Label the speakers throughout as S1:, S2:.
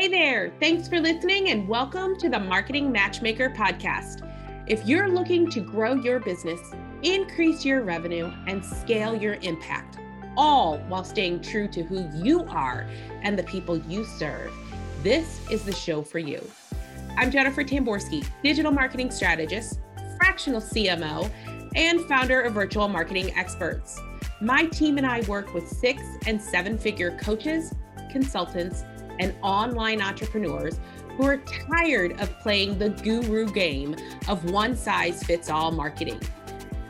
S1: Hey there, thanks for listening and welcome to the Marketing Matchmaker podcast. If you're looking to grow your business, increase your revenue, and scale your impact, all while staying true to who you are and the people you serve, this is the show for you. I'm Jennifer Tamborski, digital marketing strategist, fractional CMO, and founder of Virtual Marketing Experts. My team and I work with six and seven figure coaches, consultants, and online entrepreneurs who are tired of playing the guru game of one size fits all marketing.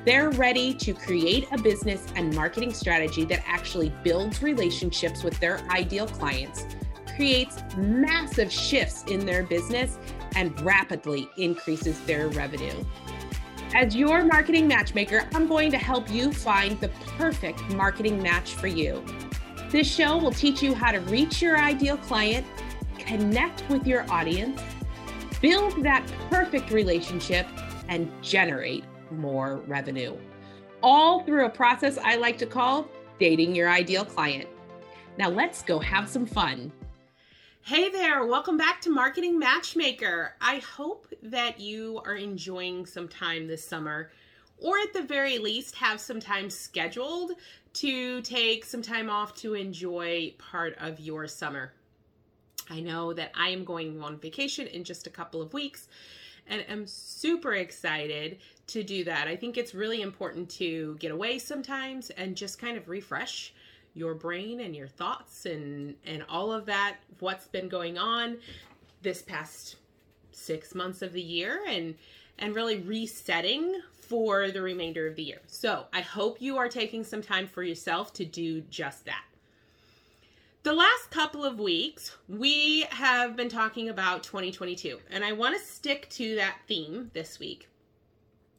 S1: They're ready to create a business and marketing strategy that actually builds relationships with their ideal clients, creates massive shifts in their business, and rapidly increases their revenue. As your marketing matchmaker, I'm going to help you find the perfect marketing match for you. This show will teach you how to reach your ideal client, connect with your audience, build that perfect relationship, and generate more revenue. All through a process I like to call dating your ideal client. Now let's go have some fun. Hey there, welcome back to Marketing Matchmaker. I hope that you are enjoying some time this summer, or at the very least, have some time scheduled to take some time off to enjoy part of your summer. I know that I am going on vacation in just a couple of weeks and I'm super excited to do that. I think it's really important to get away sometimes and just kind of refresh your brain and your thoughts and and all of that what's been going on this past 6 months of the year and and really resetting for the remainder of the year. So, I hope you are taking some time for yourself to do just that. The last couple of weeks, we have been talking about 2022, and I want to stick to that theme this week.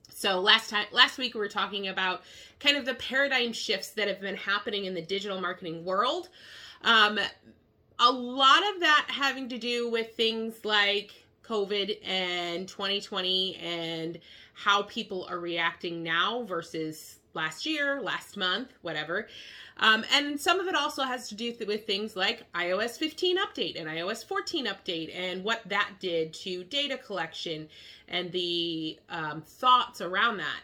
S1: So last time last week we were talking about kind of the paradigm shifts that have been happening in the digital marketing world. Um, a lot of that having to do with things like COVID and 2020 and how people are reacting now versus last year, last month, whatever. Um, and some of it also has to do with things like iOS 15 update and iOS 14 update and what that did to data collection and the um, thoughts around that.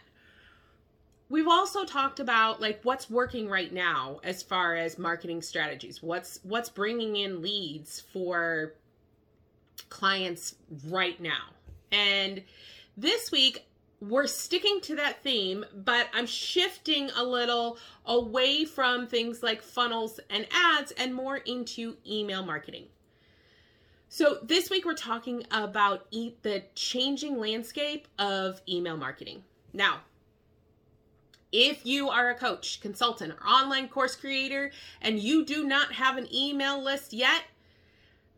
S1: We've also talked about like what's working right now as far as marketing strategies. What's what's bringing in leads for clients right now. And this week we're sticking to that theme, but I'm shifting a little away from things like funnels and ads and more into email marketing. So, this week we're talking about e- the changing landscape of email marketing. Now, if you are a coach, consultant, or online course creator and you do not have an email list yet,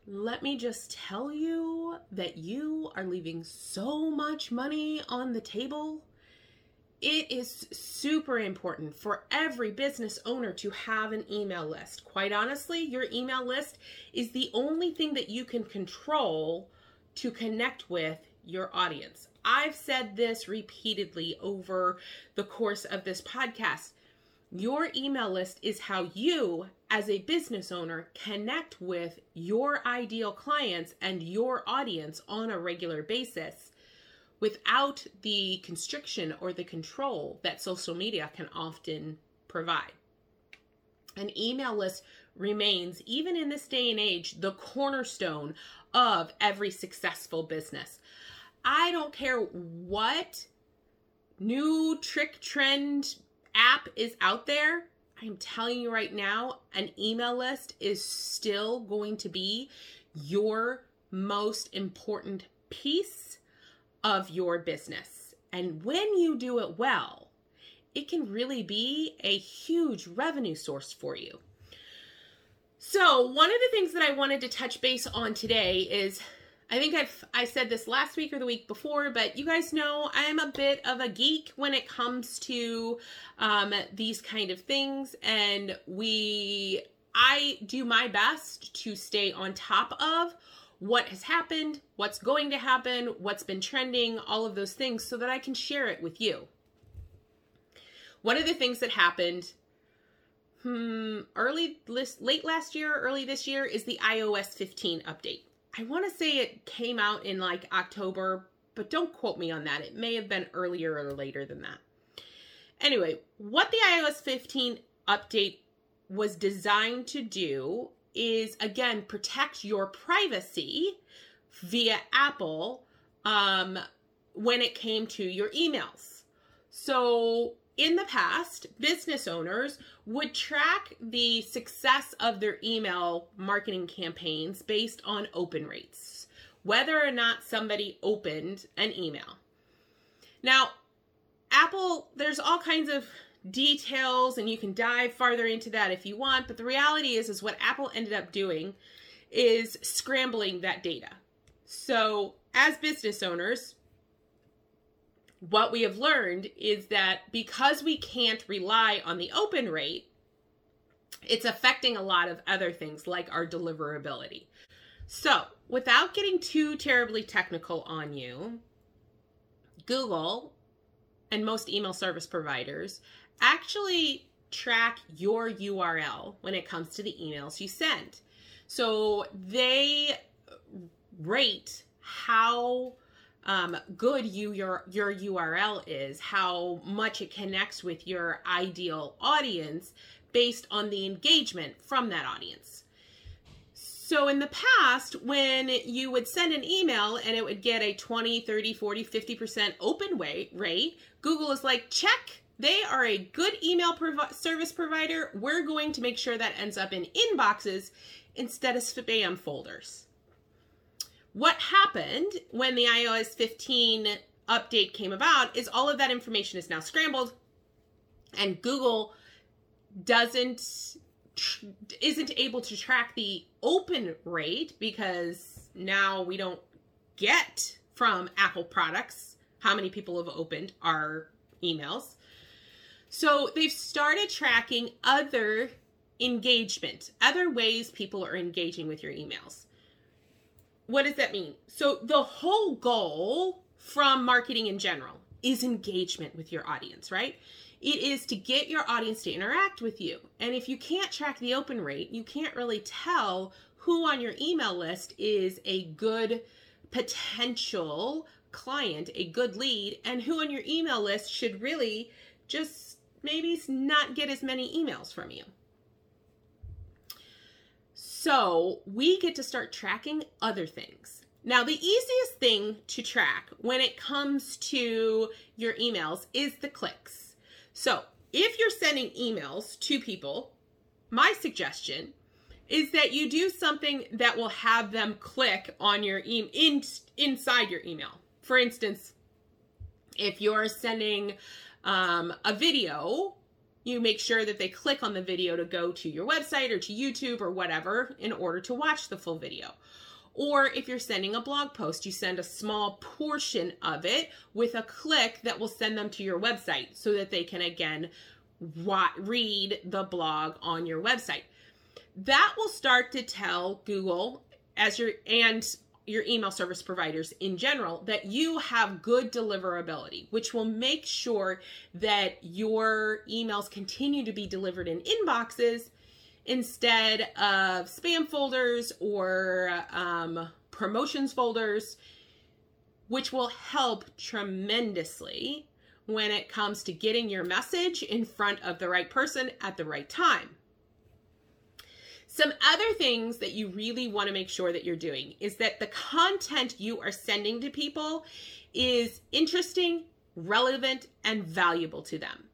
S1: let me just tell you that you are leaving so much money on the table. It is super important for every business owner to have an email list. Quite honestly, your email list is the only thing that you can control to connect with your audience. I've said this repeatedly over the course of this podcast. Your email list is how you, as a business owner, connect with your ideal clients and your audience on a regular basis without the constriction or the control that social media can often provide. An email list remains, even in this day and age, the cornerstone of every successful business. I don't care what new trick trend app is out there, I'm telling you right now, an email list is still going to be your most important piece of your business. And when you do it well, it can really be a huge revenue source for you. So, one of the things that I wanted to touch base on today is I think I've I said this last week or the week before, but you guys know I'm a bit of a geek when it comes to um, these kind of things, and we I do my best to stay on top of what has happened, what's going to happen, what's been trending, all of those things, so that I can share it with you. One of the things that happened hmm, early late last year, early this year is the iOS 15 update. I want to say it came out in like October, but don't quote me on that. It may have been earlier or later than that. Anyway, what the iOS 15 update was designed to do is again protect your privacy via Apple um, when it came to your emails. So in the past, business owners would track the success of their email marketing campaigns based on open rates, whether or not somebody opened an email. Now, Apple, there's all kinds of details and you can dive farther into that if you want, but the reality is is what Apple ended up doing is scrambling that data. So, as business owners, what we have learned is that because we can't rely on the open rate, it's affecting a lot of other things like our deliverability. So, without getting too terribly technical on you, Google and most email service providers actually track your URL when it comes to the emails you send. So they rate how um, good you your your URL is, how much it connects with your ideal audience based on the engagement from that audience. So in the past, when you would send an email and it would get a 20, 30, 40, 50% open rate, Google is like, check, they are a good email service provider. We're going to make sure that ends up in inboxes instead of spam folders. What happened when the iOS 15 update came about is all of that information is now scrambled and Google doesn't isn't able to track the open rate because now we don't get from Apple products how many people have opened our emails. So they've started tracking other engagement, other ways people are engaging with your emails. What does that mean? So the whole goal from marketing in general is engagement with your audience, right? It is to get your audience to interact with you. And if you can't track the open rate, you can't really tell who on your email list is a good potential client, a good lead, and who on your email list should really just maybe not get as many emails from you. So we get to start tracking other things. Now, the easiest thing to track when it comes to your emails is the clicks. So if you're sending emails to people, my suggestion is that you do something that will have them click on your email in, inside your email. For instance, if you're sending um, a video you make sure that they click on the video to go to your website or to YouTube or whatever in order to watch the full video. Or if you're sending a blog post, you send a small portion of it with a click that will send them to your website so that they can again read the blog on your website. That will start to tell Google as your and your email service providers in general that you have good deliverability, which will make sure that your emails continue to be delivered in inboxes instead of spam folders or um, promotions folders, which will help tremendously when it comes to getting your message in front of the right person at the right time. Some other things that you really want to make sure that you're doing is that the content you are sending to people is interesting, relevant, and valuable to them.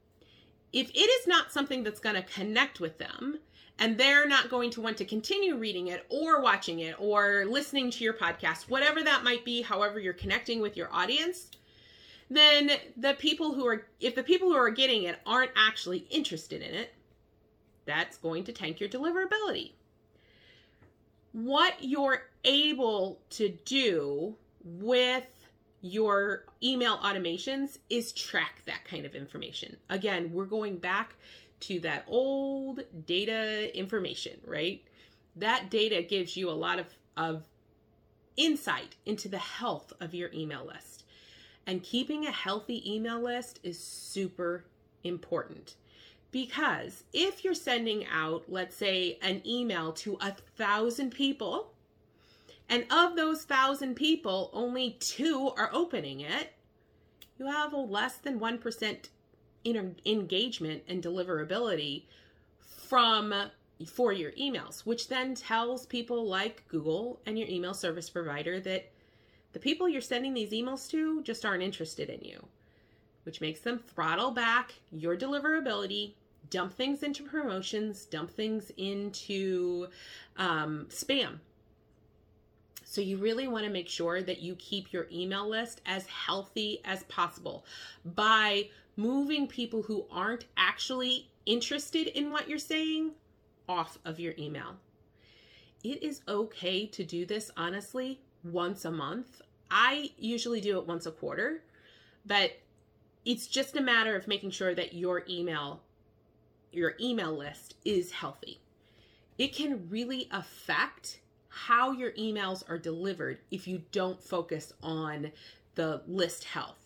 S1: If it is not something that's going to connect with them, and they're not going to want to continue reading it or watching it or listening to your podcast, whatever that might be, however you're connecting with your audience, then the people who are, if the people who are getting it aren't actually interested in it, that's going to tank your deliverability. What you're able to do with your email automations is track that kind of information. Again, we're going back to that old data information, right? That data gives you a lot of, of insight into the health of your email list. And keeping a healthy email list is super important Because if you're sending out, let's say, an email to a thousand people, and of those thousand people, only two are opening it, you have a less than 1% engagement and deliverability from for your emails, which then tells people like Google and your email service provider that the people you're sending these emails to just aren't interested in you, which makes them throttle back your deliverability dump things into promotions, dump things into um, spam. So, you really want to make sure that you keep your email list as healthy as possible by moving people who aren't actually interested in what you're saying off of your email. It is okay to do this, honestly, once a month. I usually do it once a quarter, but it's just a matter of making sure that your email your email list is healthy. It can really affect how your emails are delivered if you don't focus on the list health.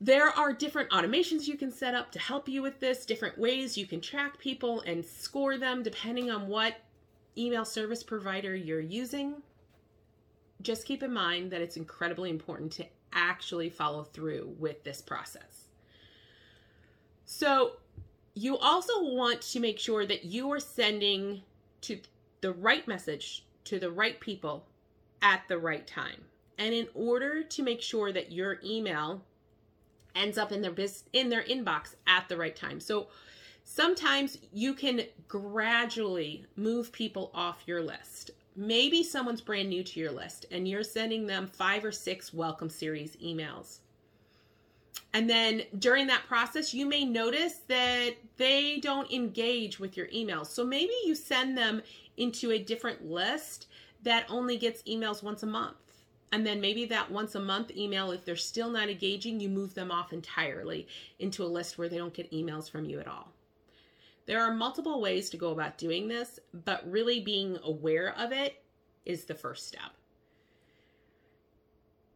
S1: There are different automations you can set up to help you with this, different ways you can track people and score them depending on what email service provider you're using. Just keep in mind that it's incredibly important to actually follow through with this process. So, you also want to make sure that you are sending to the right message to the right people at the right time. And in order to make sure that your email ends up in their biz- in their inbox at the right time. So sometimes you can gradually move people off your list. Maybe someone's brand new to your list and you're sending them 5 or 6 welcome series emails. And then during that process, you may notice that they don't engage with your emails. So maybe you send them into a different list that only gets emails once a month. And then maybe that once a month email, if they're still not engaging, you move them off entirely into a list where they don't get emails from you at all. There are multiple ways to go about doing this, but really being aware of it is the first step.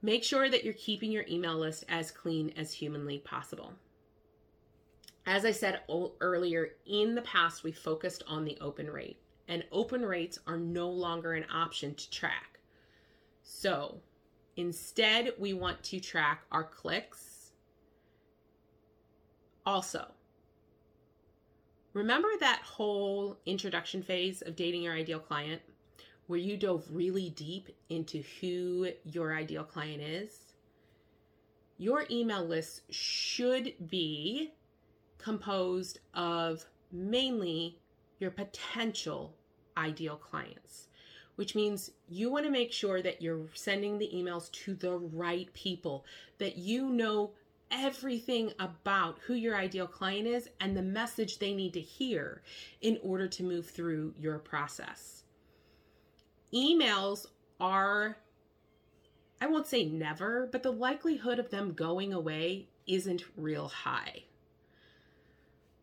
S1: Make sure that you're keeping your email list as clean as humanly possible. As I said earlier, in the past, we focused on the open rate, and open rates are no longer an option to track. So instead, we want to track our clicks. Also, remember that whole introduction phase of dating your ideal client? Where you dove really deep into who your ideal client is, your email list should be composed of mainly your potential ideal clients, which means you want to make sure that you're sending the emails to the right people, that you know everything about who your ideal client is and the message they need to hear in order to move through your process emails are, I won't say never, but the likelihood of them going away isn't real high.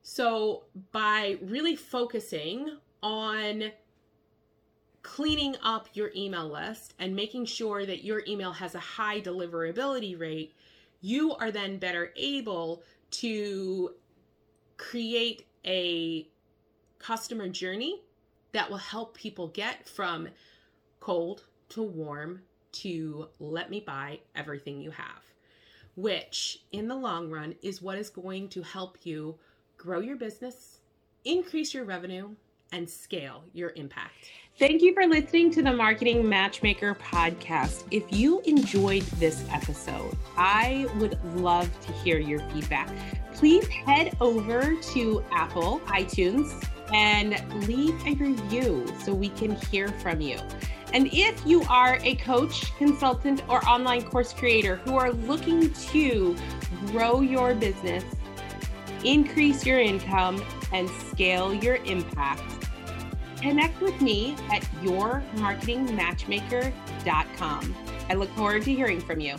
S1: So, by really focusing on cleaning up your email list and making sure that your email has a high deliverability rate, you are then better able to create a customer journey that will help people get from cold to warm to let me buy everything you have, which in the long run is what is going to help you grow your business, increase your revenue, and scale your impact.
S2: Thank you for listening to the Marketing Matchmaker podcast. If you enjoyed this episode, I would love to hear your feedback. Please head over to Apple, iTunes, and leave a review so we can hear from you. And if you are a coach, consultant, or online course creator who are looking to grow your business, increase your income, and scale your impact, connect with me at yourmarketingmatchmaker.com. I look forward to hearing from you.